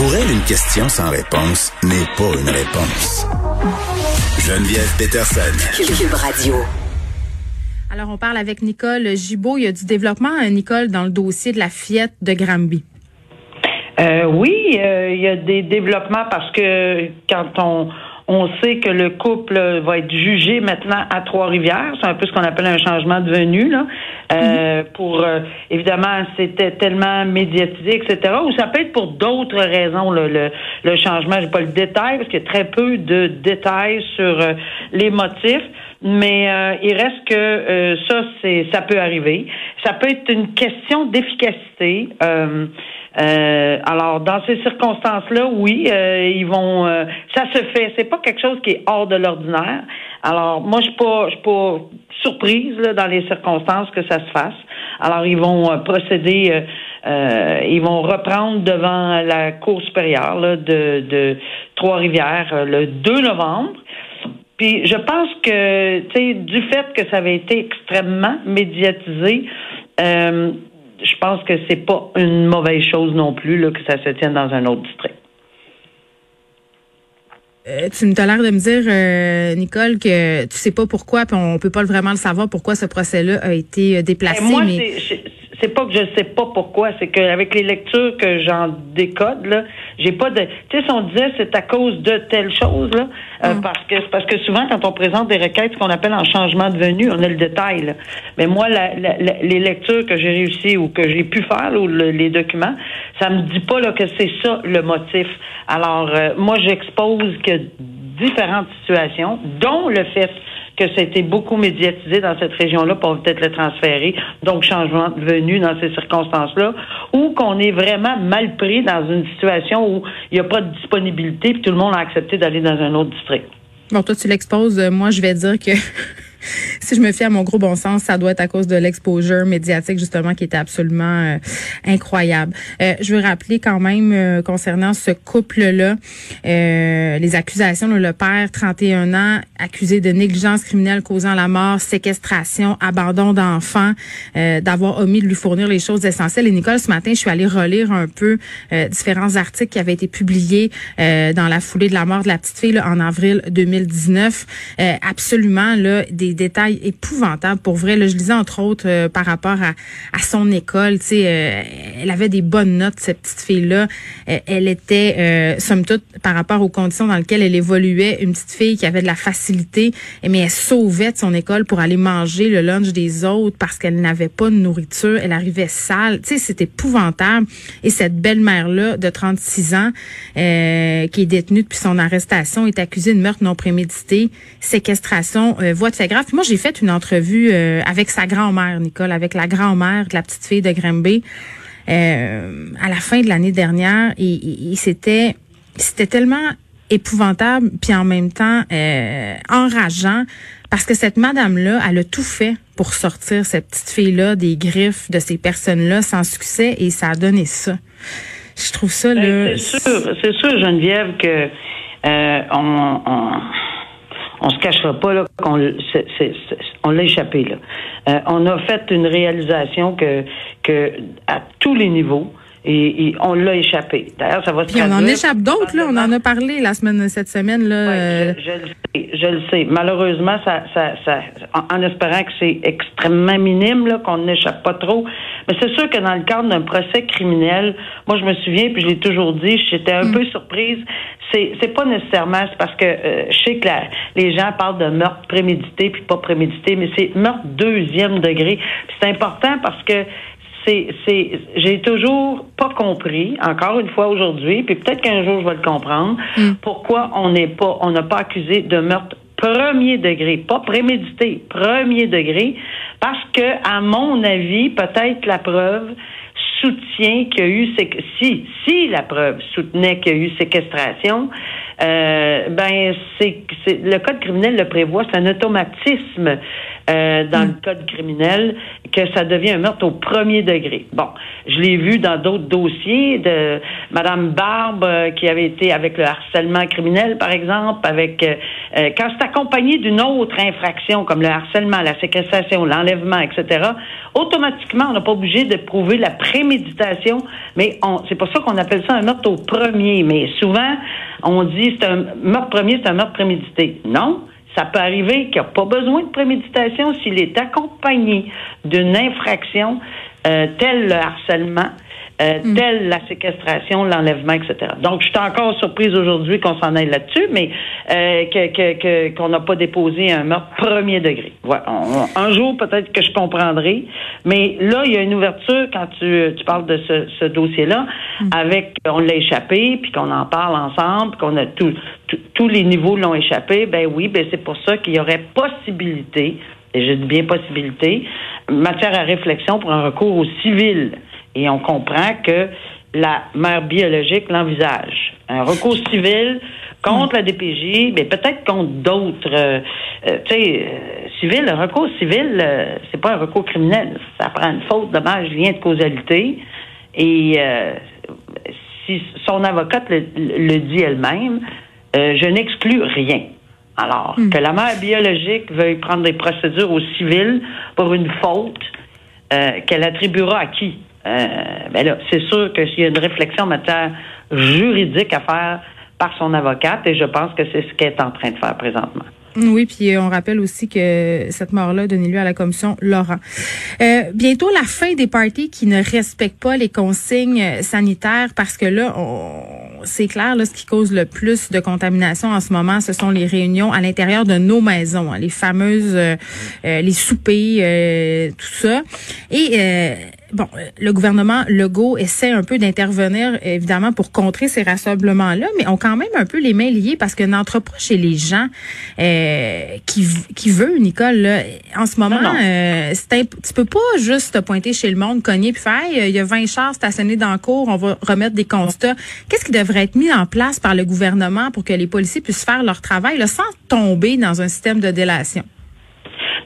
Pour elle, une question sans réponse n'est pas une réponse. Geneviève Peterson. Cube Radio. Alors, on parle avec Nicole Gibault. Il y a du développement, euh, Nicole, dans le dossier de la fillette de Granby. Euh, oui, euh, il y a des développements parce que quand on on sait que le couple va être jugé maintenant à Trois-Rivières. C'est un peu ce qu'on appelle un changement de venue, là. Euh, pour évidemment, c'était tellement médiatisé, etc. Ou ça peut être pour d'autres raisons le, le, le changement. J'ai pas le détail parce qu'il y a très peu de détails sur les motifs. Mais il reste que ça, c'est ça peut arriver. Ça peut être une question d'efficacité. Euh, alors, dans ces circonstances-là, oui, euh, ils vont. Euh, ça se fait. C'est pas quelque chose qui est hors de l'ordinaire. Alors, moi, je suis pas, je suis pas surprise là, dans les circonstances que ça se fasse. Alors, ils vont procéder. ils vont reprendre devant la Cour supérieure là, de, de Trois-Rivières le 2 novembre. Puis je pense que, tu sais, du fait que ça avait été extrêmement médiatisé, euh, je pense que c'est pas une mauvaise chose non plus là, que ça se tienne dans un autre district. Euh, tu me l'air de me dire, euh, Nicole, que tu sais pas pourquoi, puis on peut pas vraiment le savoir pourquoi ce procès-là a été déplacé. Ben, moi, mais c'est pas que je sais pas pourquoi, c'est qu'avec les lectures que j'en décode, là, j'ai pas de. Tu sais, si on disait c'est à cause de telle chose, là, euh, mm. parce que parce que souvent quand on présente des requêtes, ce qu'on appelle en changement de venue, on a le détail. Mais moi, la, les lectures que j'ai réussi ou que j'ai pu faire, ou les documents, ça me dit pas là que c'est ça le motif. Alors, euh, moi, j'expose que différentes situations, dont le fait que ça a été beaucoup médiatisé dans cette région-là pour peut-être le transférer, donc changement de venue dans ces circonstances-là, ou qu'on est vraiment mal pris dans une situation où il n'y a pas de disponibilité puis tout le monde a accepté d'aller dans un autre district. Bon, toi, tu l'exposes. Euh, moi, je vais dire que si je me fie à mon gros bon sens, ça doit être à cause de l'exposure médiatique justement qui était absolument euh, incroyable. Euh, je veux rappeler quand même euh, concernant ce couple-là, les accusations, le père, 31 ans, accusé de négligence criminelle causant la mort, séquestration, abandon d'enfants, d'avoir omis de lui fournir les choses essentielles. Et Nicole, ce matin, je suis allée relire un peu différents articles qui avaient été publiés dans la foulée de la mort de la petite fille en avril 2019. absolument là des détails épouvantables pour vrai. Là, je lisais entre autres euh, par rapport à, à son école. Tu sais, euh, elle avait des bonnes notes cette petite fille là. Euh, elle était somme toute par rapport aux conditions dans lesquelles elle évoluait, une petite fille qui avait de la facilité, mais elle sauvait de son école pour aller manger le lunch des autres parce qu'elle n'avait pas de nourriture. Elle arrivait sale. Tu sais, c'était épouvantable. Et cette belle-mère là de 36 ans qui est détenue depuis son arrestation est accusée de meurtre non prémédité, séquestration, voie de fait grave moi, j'ai fait une entrevue euh, avec sa grand-mère, Nicole, avec la grand-mère de la petite fille de Grimby euh, à la fin de l'année dernière. Et, c'était, c'était tellement épouvantable, puis en même temps euh, enrageant, parce que cette madame-là, elle a tout fait pour sortir cette petite fille-là des griffes de ces personnes-là sans succès, et ça a donné ça. Je trouve ça là. C'est sûr, c'est sûr, Geneviève, que on, on on se cachera pas là qu'on on l'a échappé là. Euh, on a fait une réalisation que que à tous les niveaux et, on l'a échappé. D'ailleurs, ça va se Puis on en échappe d'autres là. On en a parlé la semaine cette semaine là. Euh. je, le sais, je le sais. Malheureusement, ça, ça, ça en, espérant que c'est extrêmement minime là, qu'on n'échappe pas trop. Mais c'est sûr que dans le cadre d'un procès criminel, moi je me souviens puis je l'ai toujours dit, j'étais un mm. peu surprise c'est c'est pas nécessairement c'est parce que euh, je sais que les gens parlent de meurtre prémédité puis pas prémédité, mais c'est meurtre deuxième degré. C'est important parce que c'est c'est j'ai toujours pas compris encore une fois aujourd'hui, puis peut-être qu'un jour je vais le comprendre, mm. pourquoi on n'est pas on n'a pas accusé de meurtre premier degré, pas prémédité, premier degré, parce que à mon avis, peut-être la preuve soutient qu'il y a eu si si la preuve soutenait qu'il y a eu séquestration, euh, ben c'est le code criminel le prévoit, c'est un automatisme. Euh, dans le code criminel que ça devient un meurtre au premier degré. Bon, je l'ai vu dans d'autres dossiers de Madame Barbe euh, qui avait été avec le harcèlement criminel, par exemple, avec euh, euh, quand c'est accompagné d'une autre infraction comme le harcèlement, la séquestration, l'enlèvement, etc. Automatiquement, on n'a pas obligé de prouver la préméditation, mais c'est pour ça qu'on appelle ça un meurtre au premier. Mais souvent, on dit c'est un meurtre premier, c'est un meurtre prémédité. Non. Ça peut arriver qu'il n'y a pas besoin de préméditation s'il est accompagné d'une infraction euh, telle le harcèlement, euh, mm. telle la séquestration, l'enlèvement, etc. Donc, je suis encore surprise aujourd'hui qu'on s'en aille là-dessus, mais euh, que, qu'on n'a pas déposé un meurtre premier degré. Voilà. un jour, peut-être que je comprendrai, mais là, il y a une ouverture quand tu, tu parles de ce, ce dossier-là, mm. avec on l'a échappé, puis qu'on en parle ensemble, qu'on a tout, tous les niveaux l'ont échappé. Ben oui, ben c'est pour ça qu'il y aurait possibilité, et je dis bien possibilité, matière à réflexion pour un recours au civil. Et on comprend que la mère biologique l'envisage. Un recours civil contre la DPJ, mais peut-être contre d'autres. Euh, euh, tu sais, euh, civil, un recours civil, c'est pas un recours criminel. Ça prend une faute, dommage, lien de causalité. Et si son avocate le, dit elle-même, je n'exclus rien. Alors, hmm. que la mère biologique veuille prendre des procédures au civil pour une faute qu'elle attribuera à qui? Euh, ben là, c'est sûr que s'il y a une réflexion en matière juridique à faire par son avocate, et je pense que c'est ce qu'elle est en train de faire présentement. Oui, puis on rappelle aussi que cette mort-là donné lieu à la commission Laurent. Euh, bientôt la fin des parties qui ne respectent pas les consignes sanitaires parce que là, c'est clair, là, ce qui cause le plus de contamination en ce moment, ce sont les réunions à l'intérieur de nos maisons, hein, les fameuses, euh, les soupers, tout ça. Et bon, euh, le gouvernement Legault essaie un peu d'intervenir, évidemment, pour contrer ces rassemblements-là, mais ont quand même un peu les mains liées parce que n'entre pas chez les gens euh, qui, qui veut, Nicole. Là, en ce moment, euh, tu peux pas juste te pointer chez le monde, cogner puis faire, il y a 20 chars stationnés dans le cours, on va remettre des constats. Qu'est-ce qui devrait être mis en place par le gouvernement pour que les policiers puissent faire leur travail là, sans tomber dans un système de délation?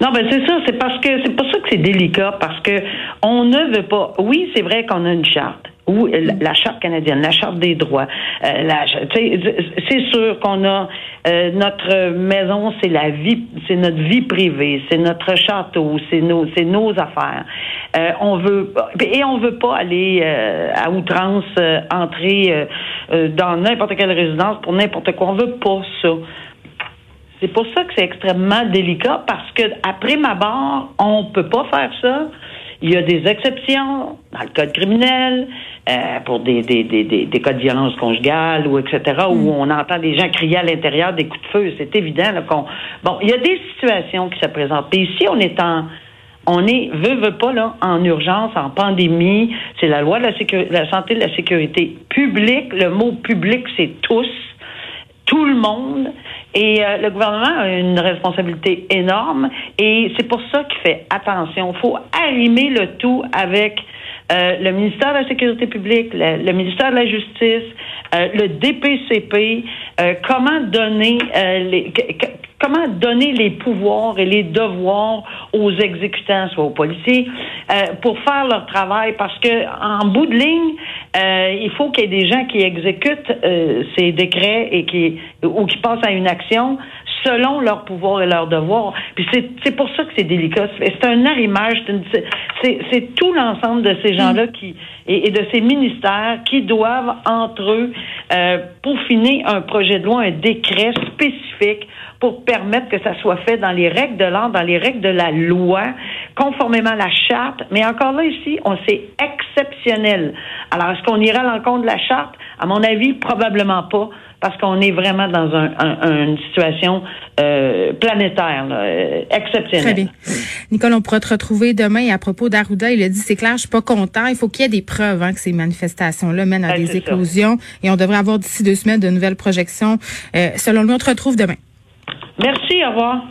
Non, ben c'est ça. C'est parce que c'est pour ça que c'est délicat parce que on ne veut pas. Oui, c'est vrai qu'on a une charte. Ou la, charte canadienne, la charte des droits. Euh, c'est sûr qu'on a euh, notre maison, c'est la vie, c'est notre vie privée, c'est notre château, c'est nos, c'est nos affaires. Euh, on veut et on veut pas aller euh, à outrance entrer dans n'importe quelle résidence pour n'importe quoi. On veut pas ça. C'est pour ça que c'est extrêmement délicat parce que après ma barre, on peut pas faire ça. Il y a des exceptions dans le code criminel euh, pour des, des, des, des, cas de violence conjugale ou etc. où mm. on entend des gens crier à l'intérieur des coups de feu. C'est évident qu'on. Bon, il y a des situations qui se présentent. Et ici, on est en on est, veut, veut pas, là, en urgence, en pandémie. C'est la loi de la, sécurité, la santé de la sécurité publique. Le mot public, c'est tous, tout le monde. Et euh, le gouvernement a une responsabilité énorme et c'est pour ça qu'il fait attention. Il faut arrimer le tout avec euh, le ministère de la Sécurité publique, le, ministère de la Justice, euh, le DPCP, comment donner les comment donner les pouvoirs et les devoirs aux exécutants, soit aux policiers, pour faire leur travail, parce que en bout de ligne, il faut qu'il y ait des gens qui exécutent ces décrets et qui ou qui passent à une action selon leurs pouvoirs et leurs devoirs. Puis c'est pour ça que c'est délicat. C'est un arrimage, c'est tout l'ensemble de ces gens-là qui et, de ces ministères qui doivent entre eux euh, peaufiner un projet de loi, un décret spécifique pour permettre que ça soit fait dans les règles de l'ordre, dans les règles de la loi, conformément à la charte. Mais encore là, ici, on c'est exceptionnel. Alors, est-ce qu'on ira à l'encontre de la charte? À mon avis, probablement pas parce qu'on est vraiment dans une situation euh, planétaire, euh, exceptionnelle. Très bien. Nicole, on pourra te retrouver demain à propos d'Arruda. Il a dit, c'est clair, je suis pas content. Il faut qu'il y ait des preuves hein, que ces manifestations-là mènent à des éclosions. Et on devrait avoir d'ici deux semaines de nouvelles projections. Euh, selon lui, on te retrouve demain. Merci, au revoir.